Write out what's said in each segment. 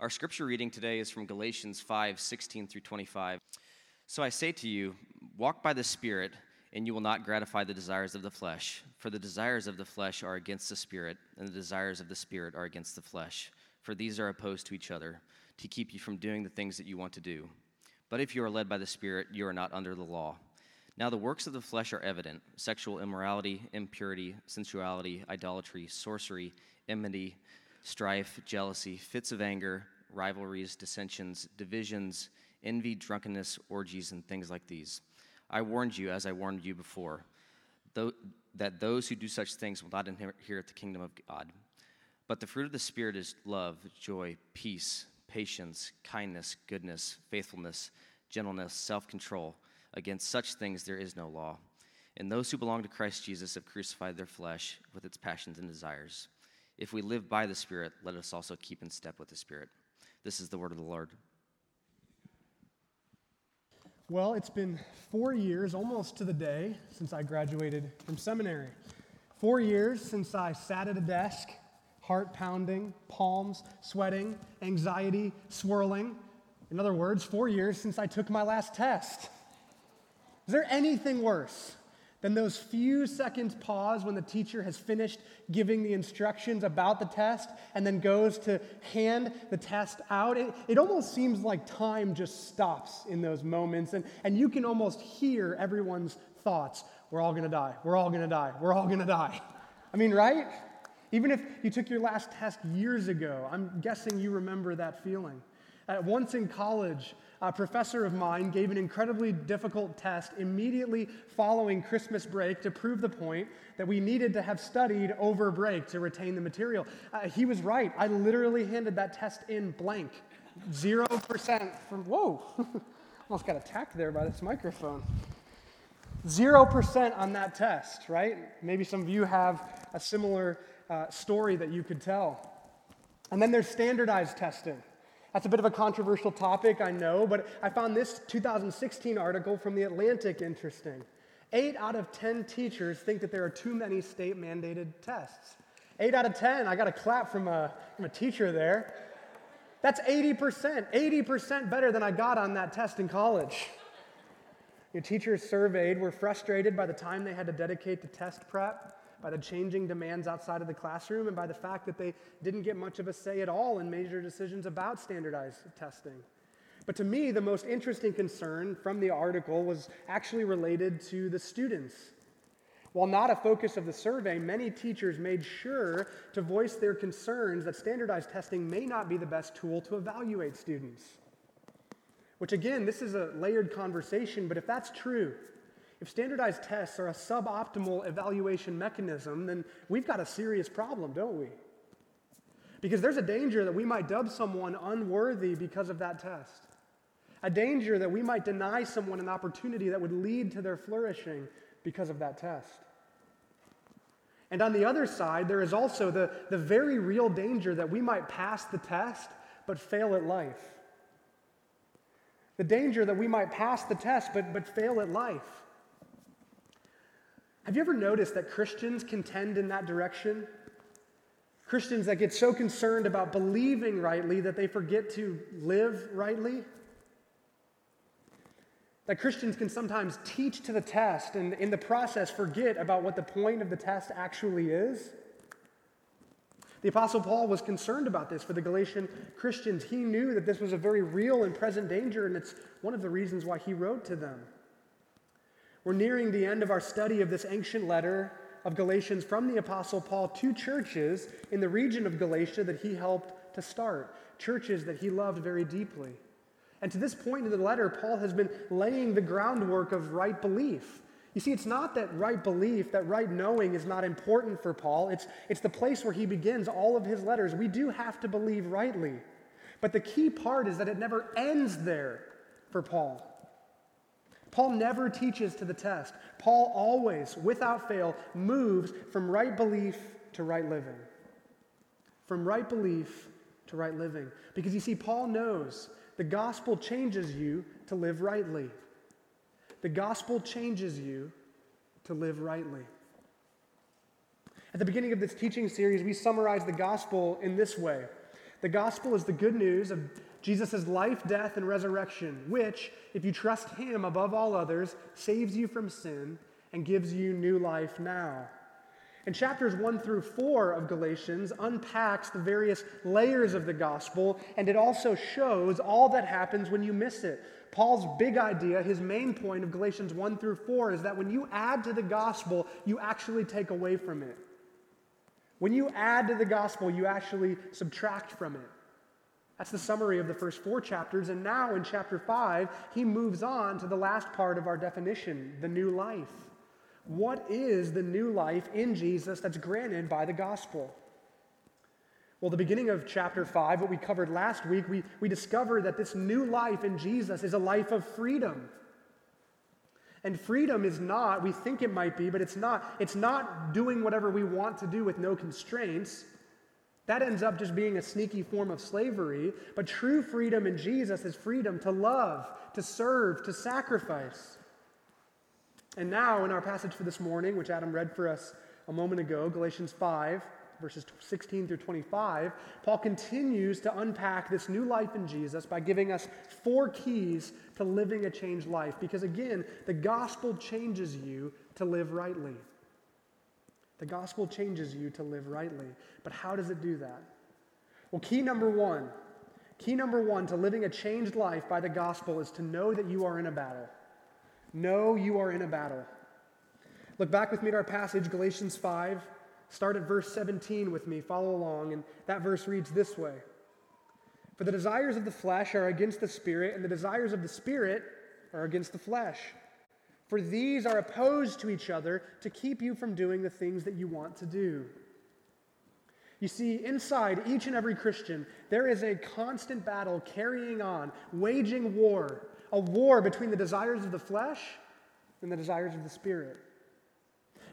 Our scripture reading today is from Galatians 5 16 through 25. So I say to you, walk by the Spirit, and you will not gratify the desires of the flesh. For the desires of the flesh are against the Spirit, and the desires of the Spirit are against the flesh. For these are opposed to each other, to keep you from doing the things that you want to do. But if you are led by the Spirit, you are not under the law. Now the works of the flesh are evident sexual immorality, impurity, sensuality, idolatry, sorcery, enmity strife, jealousy, fits of anger, rivalries, dissensions, divisions, envy, drunkenness, orgies, and things like these. I warned you, as I warned you before, though, that those who do such things will not inherit the kingdom of God. But the fruit of the Spirit is love, joy, peace, patience, kindness, goodness, faithfulness, gentleness, self control. Against such things there is no law. And those who belong to Christ Jesus have crucified their flesh with its passions and desires. If we live by the Spirit, let us also keep in step with the Spirit. This is the word of the Lord. Well, it's been four years, almost to the day, since I graduated from seminary. Four years since I sat at a desk, heart pounding, palms sweating, anxiety swirling. In other words, four years since I took my last test. Is there anything worse then those few seconds pause when the teacher has finished giving the instructions about the test and then goes to hand the test out. It, it almost seems like time just stops in those moments, and, and you can almost hear everyone's thoughts. We're all gonna die. We're all gonna die. We're all gonna die. I mean, right? Even if you took your last test years ago, I'm guessing you remember that feeling. Uh, once in college, a professor of mine gave an incredibly difficult test immediately following Christmas break to prove the point that we needed to have studied over break to retain the material. Uh, he was right. I literally handed that test in blank. Zero percent from, whoa, almost got attacked there by this microphone. Zero percent on that test, right? Maybe some of you have a similar uh, story that you could tell. And then there's standardized testing. That's a bit of a controversial topic, I know, but I found this 2016 article from The Atlantic interesting. Eight out of 10 teachers think that there are too many state mandated tests. Eight out of 10, I got a clap from a, from a teacher there. That's 80%, 80% better than I got on that test in college. Your teachers surveyed were frustrated by the time they had to dedicate to test prep by the changing demands outside of the classroom, and by the fact that they didn't get much of a say at all in major decisions about standardized testing. But to me, the most interesting concern from the article was actually related to the students. While not a focus of the survey, many teachers made sure to voice their concerns that standardized testing may not be the best tool to evaluate students. Which, again, this is a layered conversation, but if that's true, if standardized tests are a suboptimal evaluation mechanism, then we've got a serious problem, don't we? Because there's a danger that we might dub someone unworthy because of that test. A danger that we might deny someone an opportunity that would lead to their flourishing because of that test. And on the other side, there is also the, the very real danger that we might pass the test but fail at life. The danger that we might pass the test but, but fail at life. Have you ever noticed that Christians can tend in that direction? Christians that get so concerned about believing rightly that they forget to live rightly? That Christians can sometimes teach to the test and in the process forget about what the point of the test actually is? The Apostle Paul was concerned about this for the Galatian Christians. He knew that this was a very real and present danger, and it's one of the reasons why he wrote to them. We're nearing the end of our study of this ancient letter of Galatians from the Apostle Paul to churches in the region of Galatia that he helped to start, churches that he loved very deeply. And to this point in the letter, Paul has been laying the groundwork of right belief. You see, it's not that right belief, that right knowing is not important for Paul. It's, it's the place where he begins all of his letters. We do have to believe rightly. But the key part is that it never ends there for Paul. Paul never teaches to the test. Paul always, without fail, moves from right belief to right living. From right belief to right living. Because you see, Paul knows the gospel changes you to live rightly. The gospel changes you to live rightly. At the beginning of this teaching series, we summarize the gospel in this way The gospel is the good news of Jesus' life, death, and resurrection, which, if you trust Him above all others, saves you from sin and gives you new life now. And chapters 1 through 4 of Galatians unpacks the various layers of the gospel, and it also shows all that happens when you miss it. Paul's big idea, his main point of Galatians 1 through 4, is that when you add to the gospel, you actually take away from it. When you add to the gospel, you actually subtract from it. That's the summary of the first four chapters. And now in chapter 5, he moves on to the last part of our definition the new life. What is the new life in Jesus that's granted by the gospel? Well, the beginning of chapter 5, what we covered last week, we, we discovered that this new life in Jesus is a life of freedom. And freedom is not, we think it might be, but it's not. It's not doing whatever we want to do with no constraints. That ends up just being a sneaky form of slavery. But true freedom in Jesus is freedom to love, to serve, to sacrifice. And now, in our passage for this morning, which Adam read for us a moment ago, Galatians 5, verses 16 through 25, Paul continues to unpack this new life in Jesus by giving us four keys to living a changed life. Because again, the gospel changes you to live rightly. The gospel changes you to live rightly. But how does it do that? Well, key number one, key number one to living a changed life by the gospel is to know that you are in a battle. Know you are in a battle. Look back with me at our passage, Galatians 5. Start at verse 17 with me. Follow along. And that verse reads this way For the desires of the flesh are against the spirit, and the desires of the spirit are against the flesh. For these are opposed to each other to keep you from doing the things that you want to do. You see, inside each and every Christian, there is a constant battle carrying on, waging war a war between the desires of the flesh and the desires of the spirit.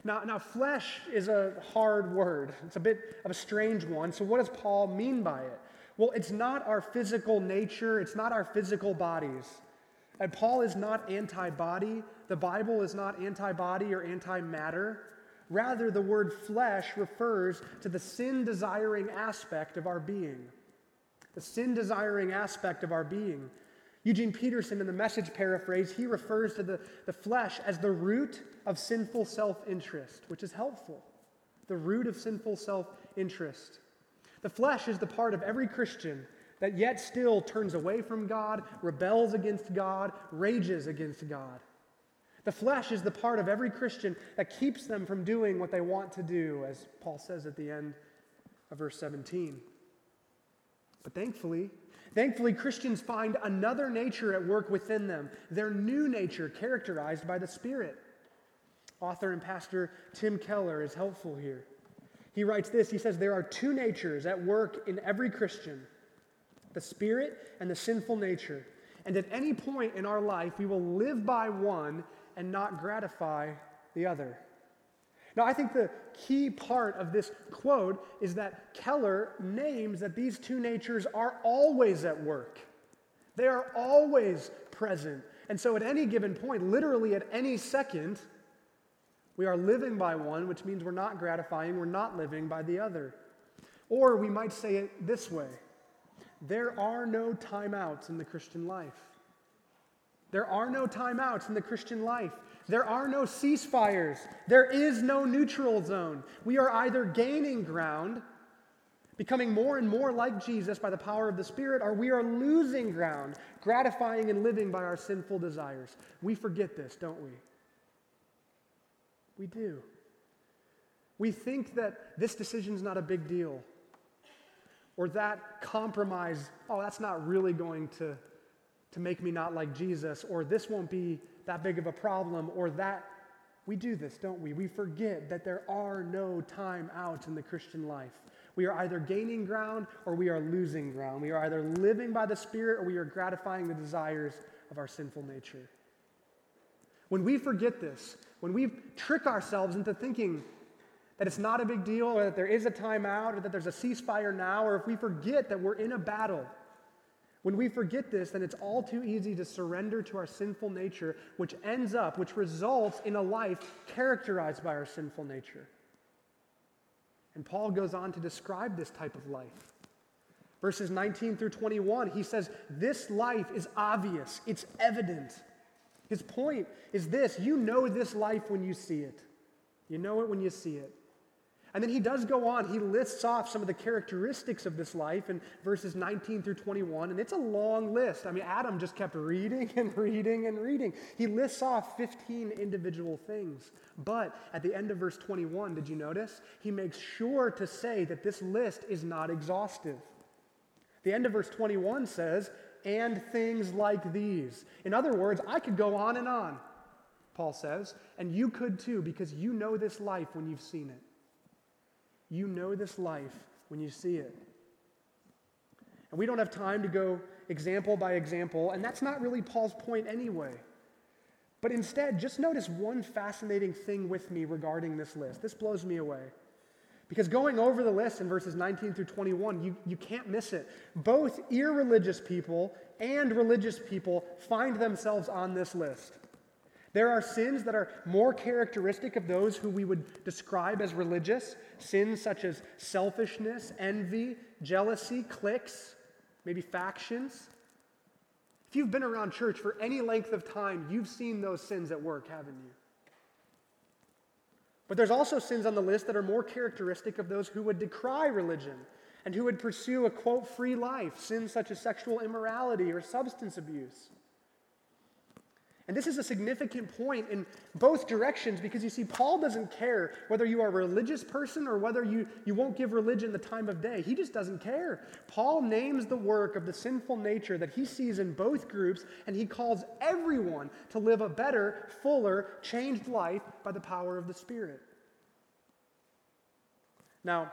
Now, now, flesh is a hard word. It's a bit of a strange one. So, what does Paul mean by it? Well, it's not our physical nature, it's not our physical bodies. And Paul is not anti body. The Bible is not anti body or anti matter. Rather, the word flesh refers to the sin desiring aspect of our being. The sin desiring aspect of our being. Eugene Peterson, in the message paraphrase, he refers to the, the flesh as the root of sinful self interest, which is helpful. The root of sinful self interest. The flesh is the part of every Christian that yet still turns away from God, rebels against God, rages against God. The flesh is the part of every Christian that keeps them from doing what they want to do, as Paul says at the end of verse 17. But thankfully, Thankfully, Christians find another nature at work within them, their new nature characterized by the Spirit. Author and pastor Tim Keller is helpful here. He writes this He says, There are two natures at work in every Christian the spirit and the sinful nature. And at any point in our life, we will live by one and not gratify the other. Now, I think the key part of this quote is that Keller names that these two natures are always at work. They are always present. And so, at any given point, literally at any second, we are living by one, which means we're not gratifying, we're not living by the other. Or we might say it this way there are no timeouts in the Christian life. There are no timeouts in the Christian life. There are no ceasefires. There is no neutral zone. We are either gaining ground, becoming more and more like Jesus by the power of the Spirit, or we are losing ground, gratifying and living by our sinful desires. We forget this, don't we? We do. We think that this decision is not a big deal, or that compromise, oh, that's not really going to, to make me not like Jesus, or this won't be that big of a problem or that. We do this, don't we? We forget that there are no time outs in the Christian life. We are either gaining ground or we are losing ground. We are either living by the Spirit or we are gratifying the desires of our sinful nature. When we forget this, when we trick ourselves into thinking that it's not a big deal or that there is a timeout or that there's a ceasefire now, or if we forget that we're in a battle when we forget this, then it's all too easy to surrender to our sinful nature, which ends up, which results in a life characterized by our sinful nature. And Paul goes on to describe this type of life. Verses 19 through 21, he says, This life is obvious, it's evident. His point is this you know this life when you see it. You know it when you see it. And then he does go on. He lists off some of the characteristics of this life in verses 19 through 21, and it's a long list. I mean, Adam just kept reading and reading and reading. He lists off 15 individual things. But at the end of verse 21, did you notice? He makes sure to say that this list is not exhaustive. The end of verse 21 says, and things like these. In other words, I could go on and on, Paul says, and you could too, because you know this life when you've seen it. You know this life when you see it. And we don't have time to go example by example, and that's not really Paul's point anyway. But instead, just notice one fascinating thing with me regarding this list. This blows me away. Because going over the list in verses 19 through 21, you, you can't miss it. Both irreligious people and religious people find themselves on this list. There are sins that are more characteristic of those who we would describe as religious sins such as selfishness, envy, jealousy, cliques, maybe factions. If you've been around church for any length of time, you've seen those sins at work, haven't you? But there's also sins on the list that are more characteristic of those who would decry religion and who would pursue a quote free life, sins such as sexual immorality or substance abuse. And this is a significant point in both directions because you see, Paul doesn't care whether you are a religious person or whether you, you won't give religion the time of day. He just doesn't care. Paul names the work of the sinful nature that he sees in both groups, and he calls everyone to live a better, fuller, changed life by the power of the Spirit. Now,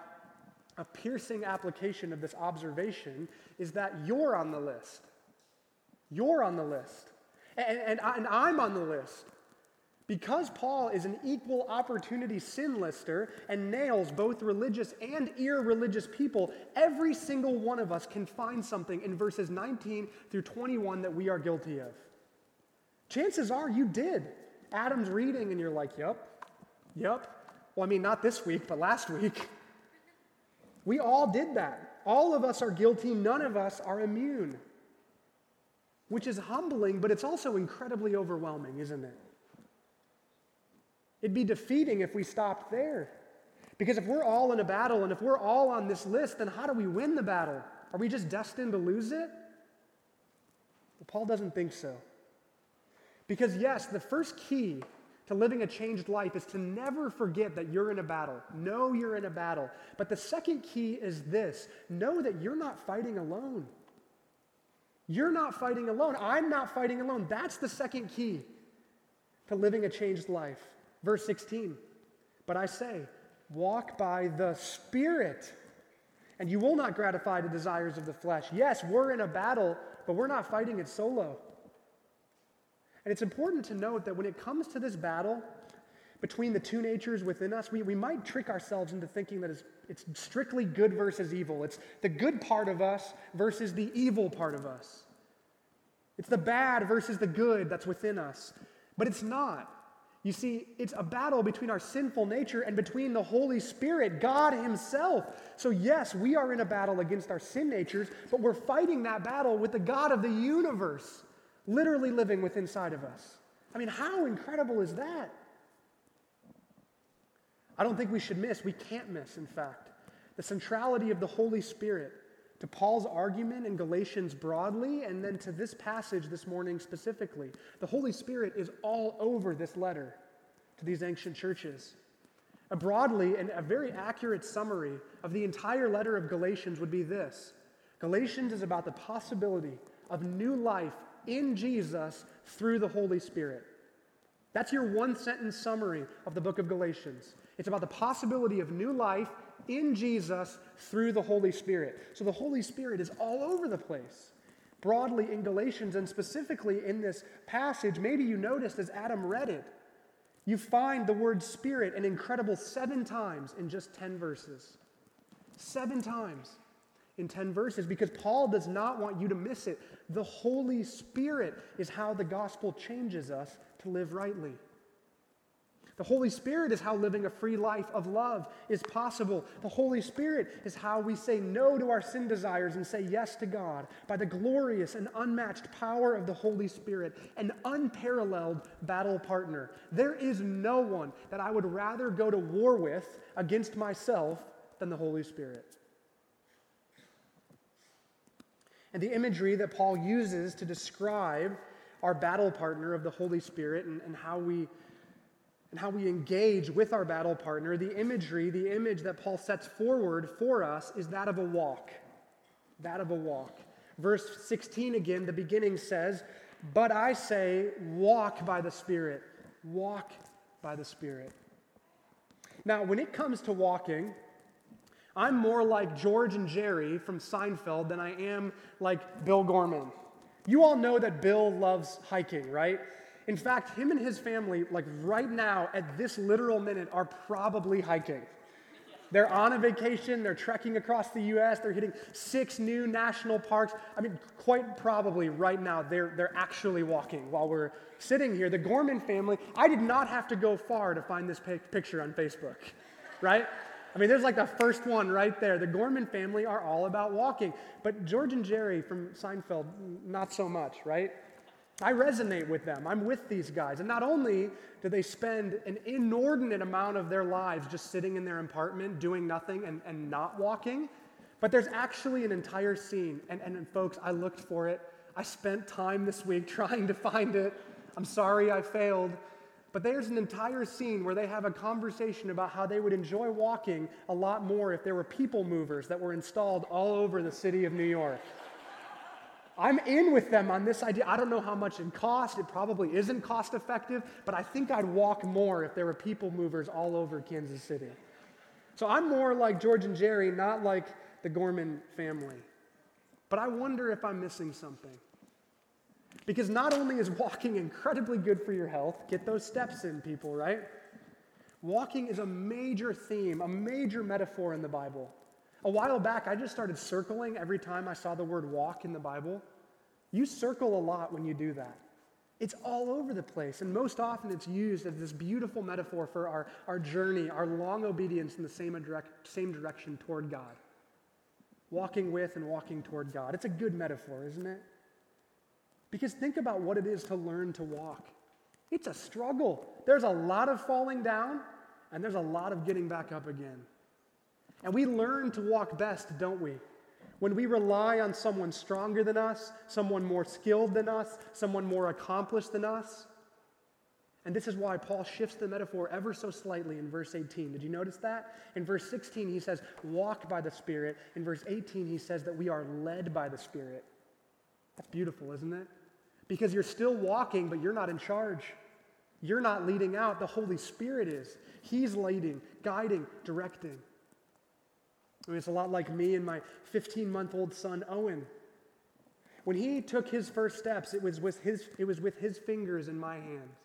a piercing application of this observation is that you're on the list. You're on the list. And, and, I, and I'm on the list. Because Paul is an equal opportunity sin lister and nails both religious and irreligious people, every single one of us can find something in verses 19 through 21 that we are guilty of. Chances are you did. Adam's reading and you're like, yep, yep. Well, I mean, not this week, but last week. We all did that. All of us are guilty, none of us are immune which is humbling, but it's also incredibly overwhelming, isn't it? It'd be defeating if we stopped there. Because if we're all in a battle and if we're all on this list, then how do we win the battle? Are we just destined to lose it? Well, Paul doesn't think so. Because, yes, the first key to living a changed life is to never forget that you're in a battle. Know you're in a battle. But the second key is this know that you're not fighting alone. You're not fighting alone. I'm not fighting alone. That's the second key to living a changed life. Verse 16. But I say, walk by the Spirit, and you will not gratify the desires of the flesh. Yes, we're in a battle, but we're not fighting it solo. And it's important to note that when it comes to this battle between the two natures within us, we, we might trick ourselves into thinking that it's, it's strictly good versus evil. It's the good part of us versus the evil part of us. It's the bad versus the good that's within us. But it's not. You see, it's a battle between our sinful nature and between the Holy Spirit, God Himself. So, yes, we are in a battle against our sin natures, but we're fighting that battle with the God of the universe, literally living within inside of us. I mean, how incredible is that? I don't think we should miss, we can't miss, in fact, the centrality of the Holy Spirit to Paul's argument in Galatians broadly, and then to this passage this morning specifically. The Holy Spirit is all over this letter to these ancient churches. A broadly and a very accurate summary of the entire letter of Galatians would be this Galatians is about the possibility of new life in Jesus through the Holy Spirit. That's your one sentence summary of the book of Galatians. It's about the possibility of new life in Jesus through the Holy Spirit. So the Holy Spirit is all over the place. Broadly in Galatians and specifically in this passage, maybe you noticed as Adam read it, you find the word Spirit an incredible seven times in just 10 verses. Seven times in 10 verses because Paul does not want you to miss it. The Holy Spirit is how the gospel changes us to live rightly. The Holy Spirit is how living a free life of love is possible. The Holy Spirit is how we say no to our sin desires and say yes to God by the glorious and unmatched power of the Holy Spirit, an unparalleled battle partner. There is no one that I would rather go to war with against myself than the Holy Spirit. And the imagery that Paul uses to describe our battle partner of the Holy Spirit and, and how we and how we engage with our battle partner, the imagery, the image that Paul sets forward for us is that of a walk. That of a walk. Verse 16 again, the beginning says, But I say, walk by the Spirit. Walk by the Spirit. Now, when it comes to walking, I'm more like George and Jerry from Seinfeld than I am like Bill Gorman. You all know that Bill loves hiking, right? In fact, him and his family, like right now, at this literal minute, are probably hiking. They're on a vacation, they're trekking across the US, they're hitting six new national parks. I mean, quite probably right now, they're, they're actually walking while we're sitting here. The Gorman family, I did not have to go far to find this picture on Facebook, right? I mean, there's like the first one right there. The Gorman family are all about walking. But George and Jerry from Seinfeld, not so much, right? I resonate with them. I'm with these guys. And not only do they spend an inordinate amount of their lives just sitting in their apartment doing nothing and, and not walking, but there's actually an entire scene. And, and folks, I looked for it. I spent time this week trying to find it. I'm sorry I failed. But there's an entire scene where they have a conversation about how they would enjoy walking a lot more if there were people movers that were installed all over the city of New York. I'm in with them on this idea. I don't know how much it costs. It probably isn't cost effective, but I think I'd walk more if there were people movers all over Kansas City. So I'm more like George and Jerry, not like the Gorman family. But I wonder if I'm missing something. Because not only is walking incredibly good for your health, get those steps in, people, right? Walking is a major theme, a major metaphor in the Bible. A while back, I just started circling every time I saw the word walk in the Bible. You circle a lot when you do that. It's all over the place, and most often it's used as this beautiful metaphor for our, our journey, our long obedience in the same, direct, same direction toward God. Walking with and walking toward God. It's a good metaphor, isn't it? Because think about what it is to learn to walk. It's a struggle. There's a lot of falling down, and there's a lot of getting back up again. And we learn to walk best, don't we? When we rely on someone stronger than us, someone more skilled than us, someone more accomplished than us. And this is why Paul shifts the metaphor ever so slightly in verse 18. Did you notice that? In verse 16, he says, walk by the Spirit. In verse 18, he says that we are led by the Spirit. That's beautiful, isn't it? Because you're still walking, but you're not in charge. You're not leading out. The Holy Spirit is. He's leading, guiding, directing. I mean, it's a lot like me and my 15 month old son, Owen. When he took his first steps, it was, with his, it was with his fingers in my hands.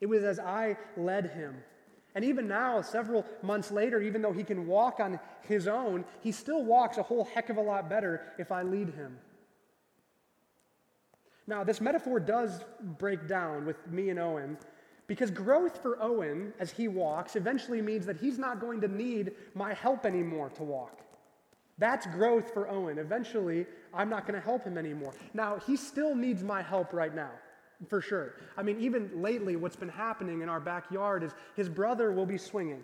It was as I led him. And even now, several months later, even though he can walk on his own, he still walks a whole heck of a lot better if I lead him. Now, this metaphor does break down with me and Owen because growth for Owen, as he walks, eventually means that he's not going to need my help anymore to walk. That's growth for Owen. Eventually, I'm not going to help him anymore. Now, he still needs my help right now, for sure. I mean, even lately, what's been happening in our backyard is his brother will be swinging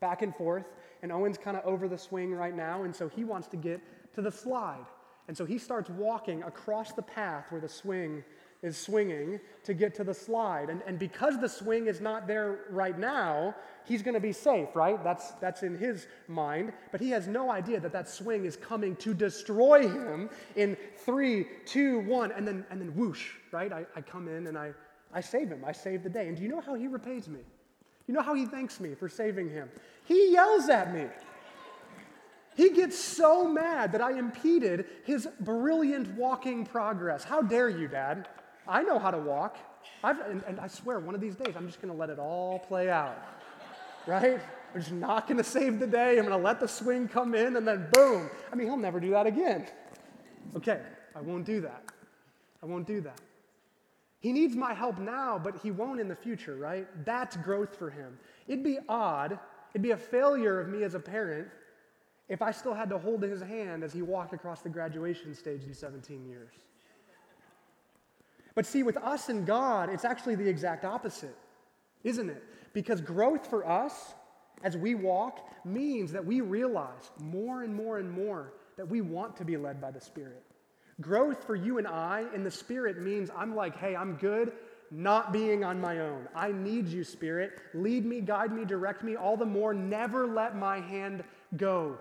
back and forth, and Owen's kind of over the swing right now, and so he wants to get to the slide. And so he starts walking across the path where the swing is swinging to get to the slide. And, and because the swing is not there right now, he's going to be safe, right? That's, that's in his mind. But he has no idea that that swing is coming to destroy him in three, two, one, and then, and then whoosh, right? I, I come in and I, I save him. I save the day. And do you know how he repays me? You know how he thanks me for saving him? He yells at me. He gets so mad that I impeded his brilliant walking progress. How dare you, Dad? I know how to walk. And, and, I swear, one of these days, I'm just going to let it all play out. Right? I'm just not going to save the day. I'm going to let the swing come in, and then boom. I mean, he'll never do that again. Okay, I won't do that. I won't do that. He needs my help now, but he won't in the future, right? That's growth for him. It'd be odd, it'd be a failure of me as a parent if I still had to hold his hand as he walked across the graduation stage in 17 years. But see, with us and God, it's actually the exact opposite, isn't it? Because growth for us as we walk means that we realize more and more and more that we want to be led by the Spirit. Growth for you and I in the Spirit means I'm like, hey, I'm good not being on my own. I need you, Spirit. Lead me, guide me, direct me, all the more. Never let my hand go.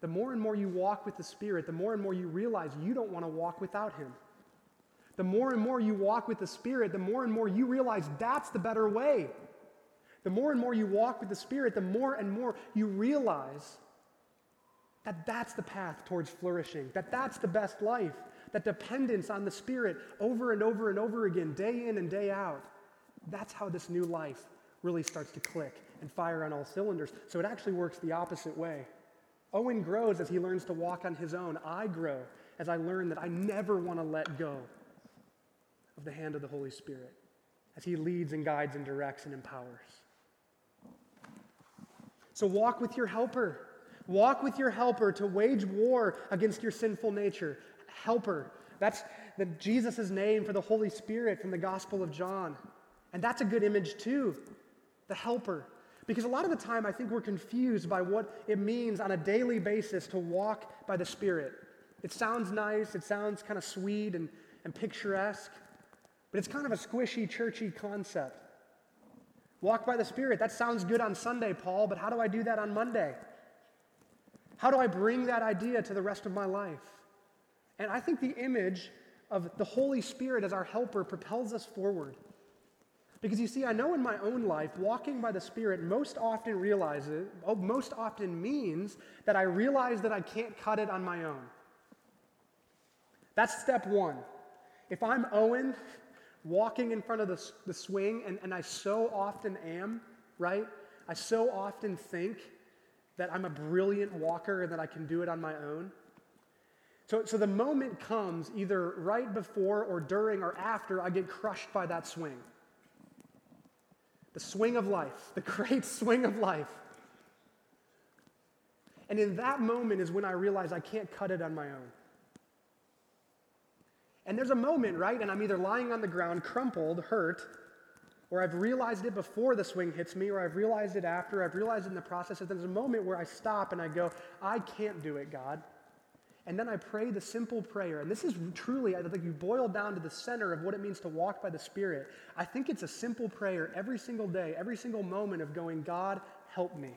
The more and more you walk with the Spirit, the more and more you realize you don't want to walk without Him. The more and more you walk with the Spirit, the more and more you realize that's the better way. The more and more you walk with the Spirit, the more and more you realize that that's the path towards flourishing, that that's the best life, that dependence on the Spirit over and over and over again, day in and day out, that's how this new life really starts to click and fire on all cylinders. So it actually works the opposite way. Owen grows as he learns to walk on his own. I grow as I learn that I never want to let go of the hand of the Holy Spirit as he leads and guides and directs and empowers. So walk with your helper. Walk with your helper to wage war against your sinful nature. Helper. That's the, Jesus' name for the Holy Spirit from the Gospel of John. And that's a good image too. The helper. Because a lot of the time, I think we're confused by what it means on a daily basis to walk by the Spirit. It sounds nice, it sounds kind of sweet and, and picturesque, but it's kind of a squishy, churchy concept. Walk by the Spirit, that sounds good on Sunday, Paul, but how do I do that on Monday? How do I bring that idea to the rest of my life? And I think the image of the Holy Spirit as our helper propels us forward. Because you see, I know in my own life, walking by the Spirit most often realizes, oh, most often means that I realize that I can't cut it on my own. That's step one. If I'm Owen walking in front of the, the swing, and, and I so often am, right? I so often think that I'm a brilliant walker and that I can do it on my own. So, so the moment comes either right before or during or after I get crushed by that swing. The swing of life, the great swing of life. And in that moment is when I realize I can't cut it on my own. And there's a moment, right? And I'm either lying on the ground, crumpled, hurt, or I've realized it before the swing hits me, or I've realized it after, I've realized it in the process. And there's a moment where I stop and I go, I can't do it, God. And then I pray the simple prayer. And this is truly, I think you boil down to the center of what it means to walk by the Spirit. I think it's a simple prayer every single day, every single moment of going, God, help me.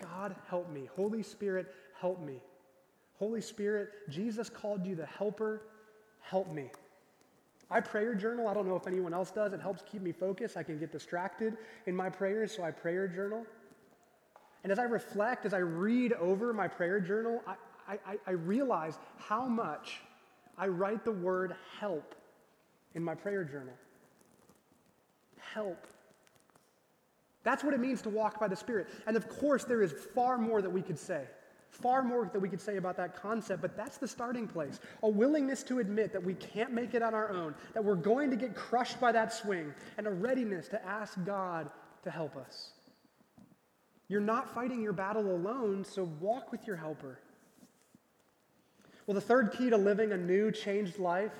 God, help me. Holy Spirit, help me. Holy Spirit, Jesus called you the helper. Help me. I prayer journal. I don't know if anyone else does. It helps keep me focused. I can get distracted in my prayers, so I prayer journal. And as I reflect, as I read over my prayer journal, I, I, I realize how much I write the word help in my prayer journal. Help. That's what it means to walk by the Spirit. And of course, there is far more that we could say. Far more that we could say about that concept, but that's the starting place. A willingness to admit that we can't make it on our own, that we're going to get crushed by that swing, and a readiness to ask God to help us. You're not fighting your battle alone, so walk with your helper. Well, the third key to living a new, changed life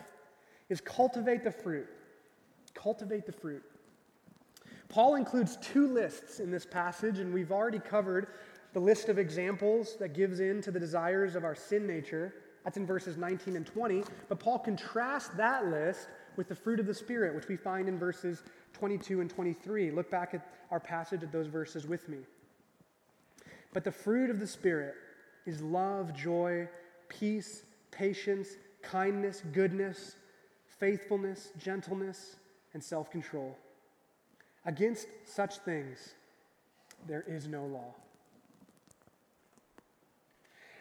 is cultivate the fruit. Cultivate the fruit. Paul includes two lists in this passage, and we've already covered the list of examples that gives in to the desires of our sin nature. That's in verses 19 and 20. But Paul contrasts that list with the fruit of the Spirit, which we find in verses 22 and 23. Look back at our passage at those verses with me. But the fruit of the Spirit is love, joy, peace, patience, kindness, goodness, faithfulness, gentleness, and self control. Against such things, there is no law.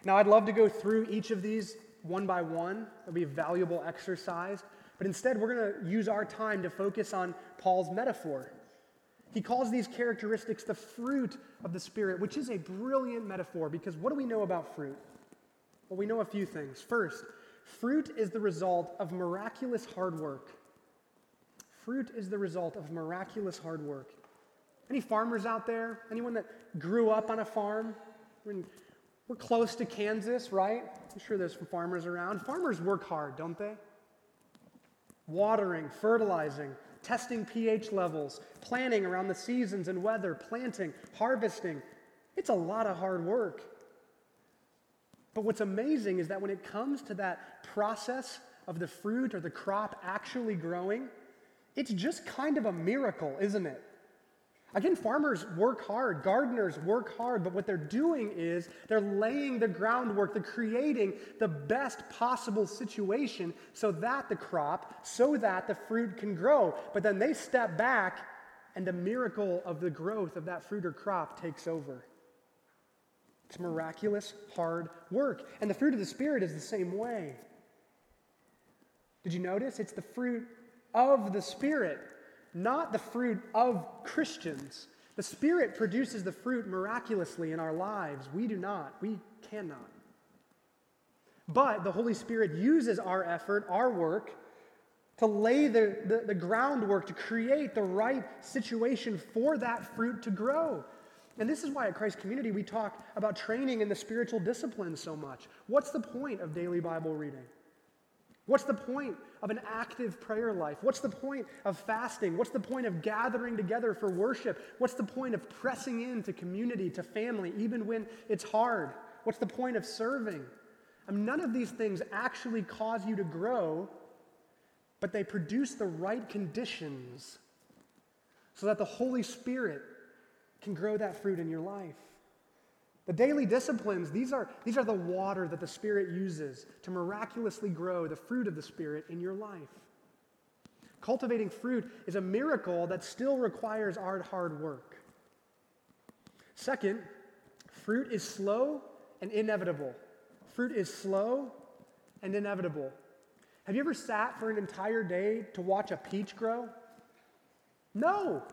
Now, I'd love to go through each of these one by one. It'll be a valuable exercise. But instead, we're going to use our time to focus on Paul's metaphor. He calls these characteristics the fruit of the Spirit, which is a brilliant metaphor because what do we know about fruit? Well, we know a few things. First, Fruit is the result of miraculous hard work. Fruit is the result of miraculous hard work. Any farmers out there? Anyone that grew up on a farm? We're close to Kansas, right? I'm sure there's some farmers around. Farmers work hard, don't they? Watering, fertilizing, testing pH levels, planning around the seasons and weather, planting, harvesting. It's a lot of hard work. But what's amazing is that when it comes to that process of the fruit or the crop actually growing, it's just kind of a miracle, isn't it? Again, farmers work hard, gardeners work hard, but what they're doing is they're laying the groundwork, they're creating the best possible situation so that the crop, so that the fruit can grow. But then they step back and the miracle of the growth of that fruit or crop takes over. It's miraculous, hard work. And the fruit of the Spirit is the same way. Did you notice? It's the fruit of the Spirit not the fruit of Christians. The Spirit produces the fruit miraculously in our lives. We do not. We cannot. But the Holy Spirit uses our effort, our work, to lay the, the, the, groundwork to create the right situation for that fruit to grow. And this is why at Christ Community we talk about training in the spiritual disciplines so much. What's the point of daily Bible reading? What's the point of an active prayer life? What's the point of fasting? What's the point of gathering together for worship? What's the point of pressing into community, to family, even when it's hard? What's the point of serving? I mean, none of these things actually cause you to grow, but they produce the right conditions so that the Holy Spirit can grow that fruit in your life. The daily disciplines, these are, these are the water that the Spirit uses to miraculously grow the fruit of the Spirit in your life. Cultivating fruit is a miracle that still requires our hard work. Second, fruit is slow and inevitable. Fruit is slow and inevitable. Have you ever sat for an entire day to watch a peach grow? No,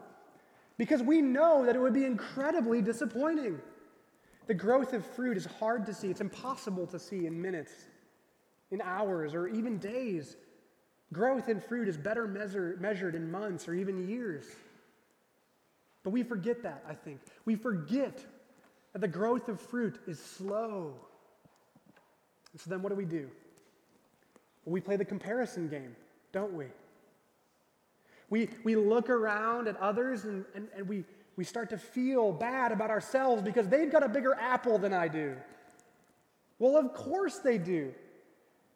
because we know that it would be incredibly disappointing. The growth of fruit is hard to see, it's impossible to see in minutes, in hours, or even days. Growth in fruit is better measure, measured in months or even years. But we forget that, I think. We forget that the growth of fruit is slow. And so then what do we do? Well, we play the comparison game, don't we? We, we look around at others and, and, and we, we start to feel bad about ourselves because they've got a bigger apple than I do. Well, of course they do.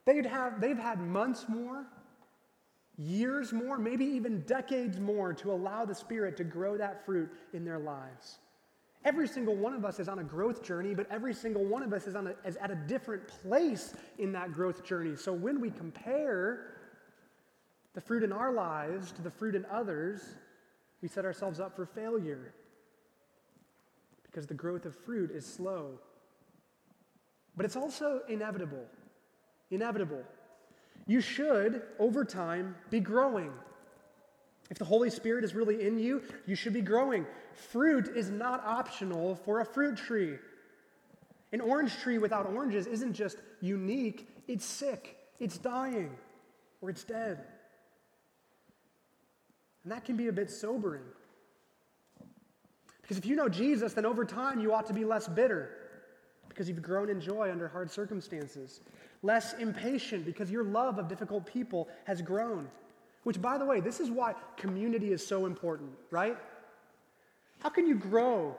They'd have, they've had months more, years more, maybe even decades more to allow the Spirit to grow that fruit in their lives. Every single one of us is on a growth journey, but every single one of us is, on a, is at a different place in that growth journey. So when we compare the fruit in our lives to the fruit in others, we set ourselves up for failure because the growth of fruit is slow. But it's also inevitable. Inevitable. You should, over time, be growing. If the Holy Spirit is really in you, you should be growing. Fruit is not optional for a fruit tree. An orange tree without oranges isn't just unique, it's sick, it's dying, or it's dead. And that can be a bit sobering. Because if you know Jesus, then over time you ought to be less bitter because you've grown in joy under hard circumstances, less impatient because your love of difficult people has grown. Which, by the way, this is why community is so important, right? How can you grow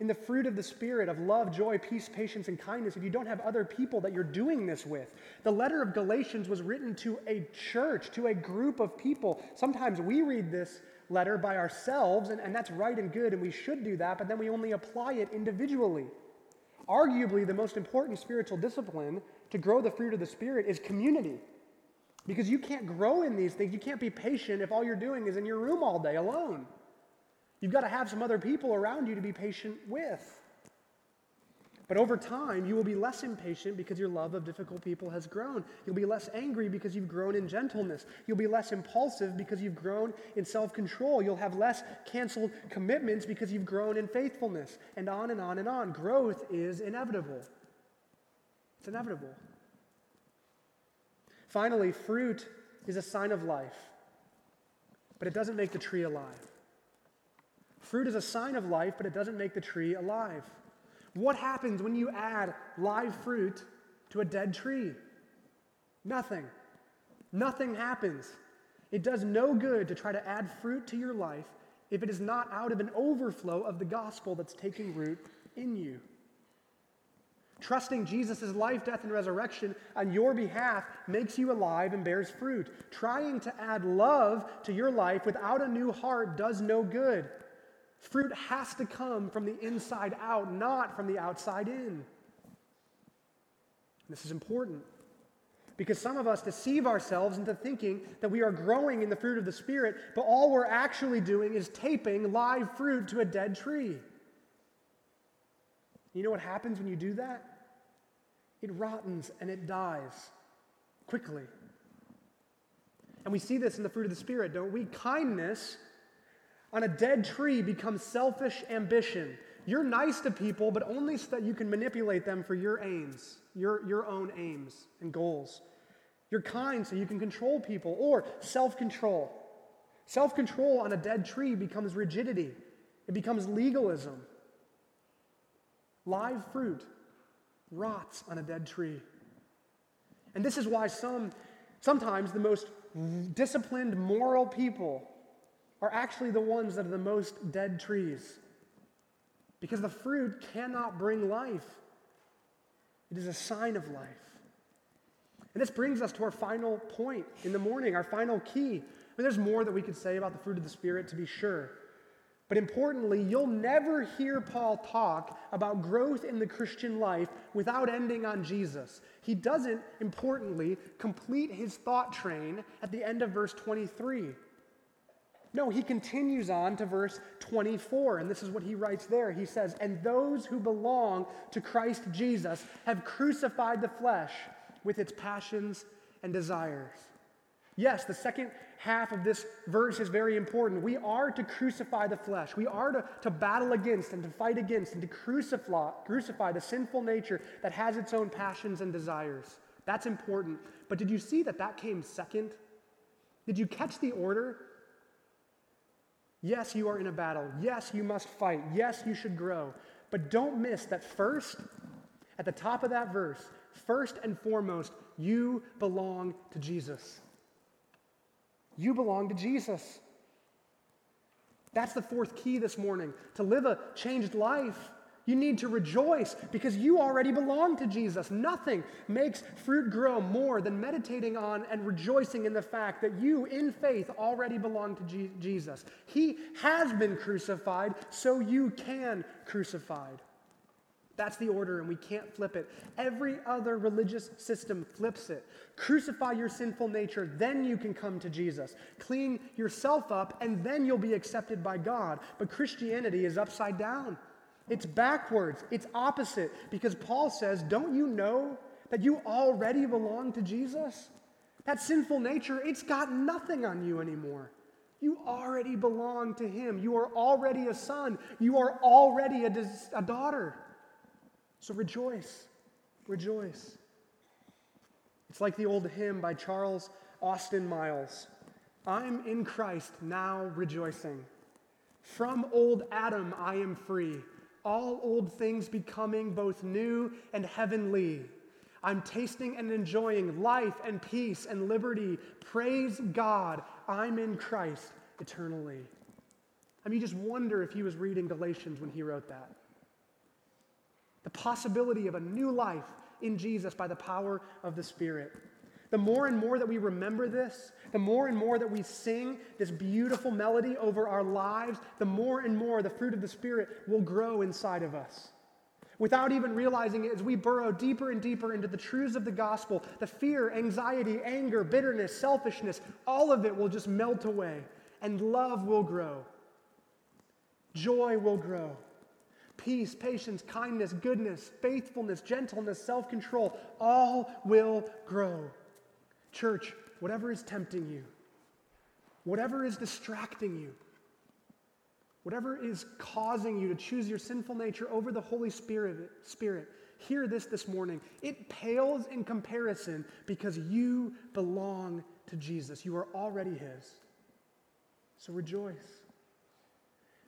in the fruit of the Spirit of love, joy, peace, patience, and kindness if you don't have other people that you're doing this with. The letter of Galatians was written to a church, to a group of people. Sometimes we read this letter by ourselves, and, and that's right and good, and we should do that, but then we only apply it individually. Arguably, the most important spiritual discipline to grow the fruit of the Spirit is community. Because you can't grow in these things. You can't be patient if all you're doing is in your room all day alone. You've got to have some other people around you to be patient with. But over time, you will be less impatient because your love of difficult people has grown. You'll be less angry because you've grown in gentleness. You'll be less impulsive because you've grown in self control. You'll have less canceled commitments because you've grown in faithfulness. And on and on and on. Growth is inevitable. It's inevitable. Finally, fruit is a sign of life, but it doesn't make the tree alive. Fruit is a sign of life, but it doesn't make the tree alive. What happens when you add live fruit to a dead tree? Nothing. Nothing happens. It does no good to try to add fruit to your life if it is not out of an overflow of the gospel that's taking root in you. Trusting Jesus' life, death, and resurrection on your behalf makes you alive and bears fruit. Trying to add love to your life without a new heart does no good. Fruit has to come from the inside out, not from the outside in. This is important because some of us deceive ourselves into thinking that we are growing in the fruit of the Spirit, but all we're actually doing is taping live fruit to a dead tree. You know what happens when you do that? It rottens and it dies quickly. And we see this in the fruit of the Spirit, don't we? Kindness on a dead tree becomes selfish ambition. You're nice to people, but only so that you can manipulate them for your aims, your, your own aims and goals. You're kind so you can control people, or self control. Self control on a dead tree becomes rigidity, it becomes legalism. Live fruit rots on a dead tree. And this is why some, sometimes the most disciplined, moral people are actually the ones that are the most dead trees. Because the fruit cannot bring life, it is a sign of life. And this brings us to our final point in the morning, our final key. I mean, there's more that we could say about the fruit of the Spirit, to be sure. But importantly, you'll never hear Paul talk about growth in the Christian life without ending on Jesus. He doesn't, importantly, complete his thought train at the end of verse 23. No, he continues on to verse 24, and this is what he writes there. He says, And those who belong to Christ Jesus have crucified the flesh with its passions and desires. Yes, the second half of this verse is very important. We are to crucify the flesh. We are to, to battle against and to fight against and to crucify, crucify the sinful nature that has its own passions and desires. That's important. But did you see that that came second? Did you catch the order? Yes, you are in a battle. Yes, you must fight. Yes, you should grow. But don't miss that first, at the top of that verse, first and foremost, you belong to Jesus. You belong to Jesus. That's the fourth key this morning. To live a changed life, you need to rejoice because you already belong to Jesus. Nothing makes fruit grow more than meditating on and rejoicing in the fact that you, in faith, already belong to Jesus. He has been crucified, so you can crucified. That's the order, and we can't flip it. Every other religious system flips it. Crucify your sinful nature, then you can come to Jesus. Clean yourself up, and then you'll be accepted by God. But Christianity is upside down. It's backwards, it's opposite, because Paul says, Don't you know that you already belong to Jesus? That sinful nature, it's got nothing on you anymore. You already belong to Him. You are already a son. You are already a, a daughter. So rejoice. Rejoice. It's like the old hymn by Charles Austin Miles I'm in Christ now rejoicing. From old Adam I am free all old things becoming both new and heavenly. I'm tasting and enjoying life and peace and liberty. Praise God, I'm in Christ eternally. I mean, you just wonder if he was reading Galatians when he wrote that. The possibility of a new life in Jesus by the power of the Spirit. The more and more that we remember this, the more and more that we sing this beautiful melody over our lives, the more and more the fruit of the Spirit will grow inside of us. Without even realizing it, as we burrow deeper and deeper into the truths of the gospel, the fear, anxiety, anger, bitterness, selfishness, all of it will just melt away, and love will grow. Joy will grow. Peace, patience, kindness, goodness, faithfulness, gentleness, self control, all will grow. Church, whatever is tempting you, whatever is distracting you, whatever is causing you to choose your sinful nature over the Holy Spirit, Spirit hear this this morning. It pales in comparison because you belong to Jesus. You are already His. So rejoice.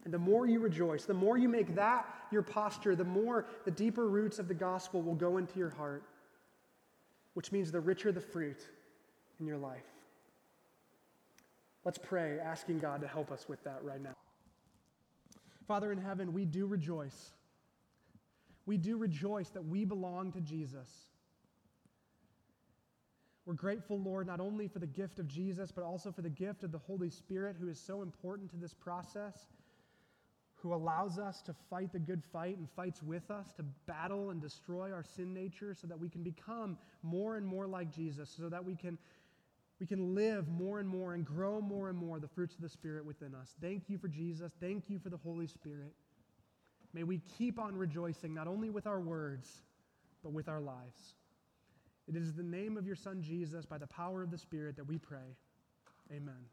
And the more you rejoice, the more you make that your posture, the more the deeper roots of the gospel will go into your heart, which means the richer the fruit in your life. Let's pray, asking God to help us with that right now. Father in heaven, we do rejoice. We do rejoice that we belong to Jesus. We're grateful, Lord, not only for the gift of Jesus, but also for the gift of the Holy Spirit, who is so important to this process, who allows us to fight the good fight and fights with us to battle and destroy our sin nature so that we can become more and more like Jesus, so that we can, we can live more and more and grow more and more the fruits of the Spirit within us. Thank you for Jesus. Thank you for the Holy Spirit. May we keep on rejoicing, not only with our words, but with our lives. It is the name of your Son, Jesus, by the power of the Spirit, that we pray. Amen.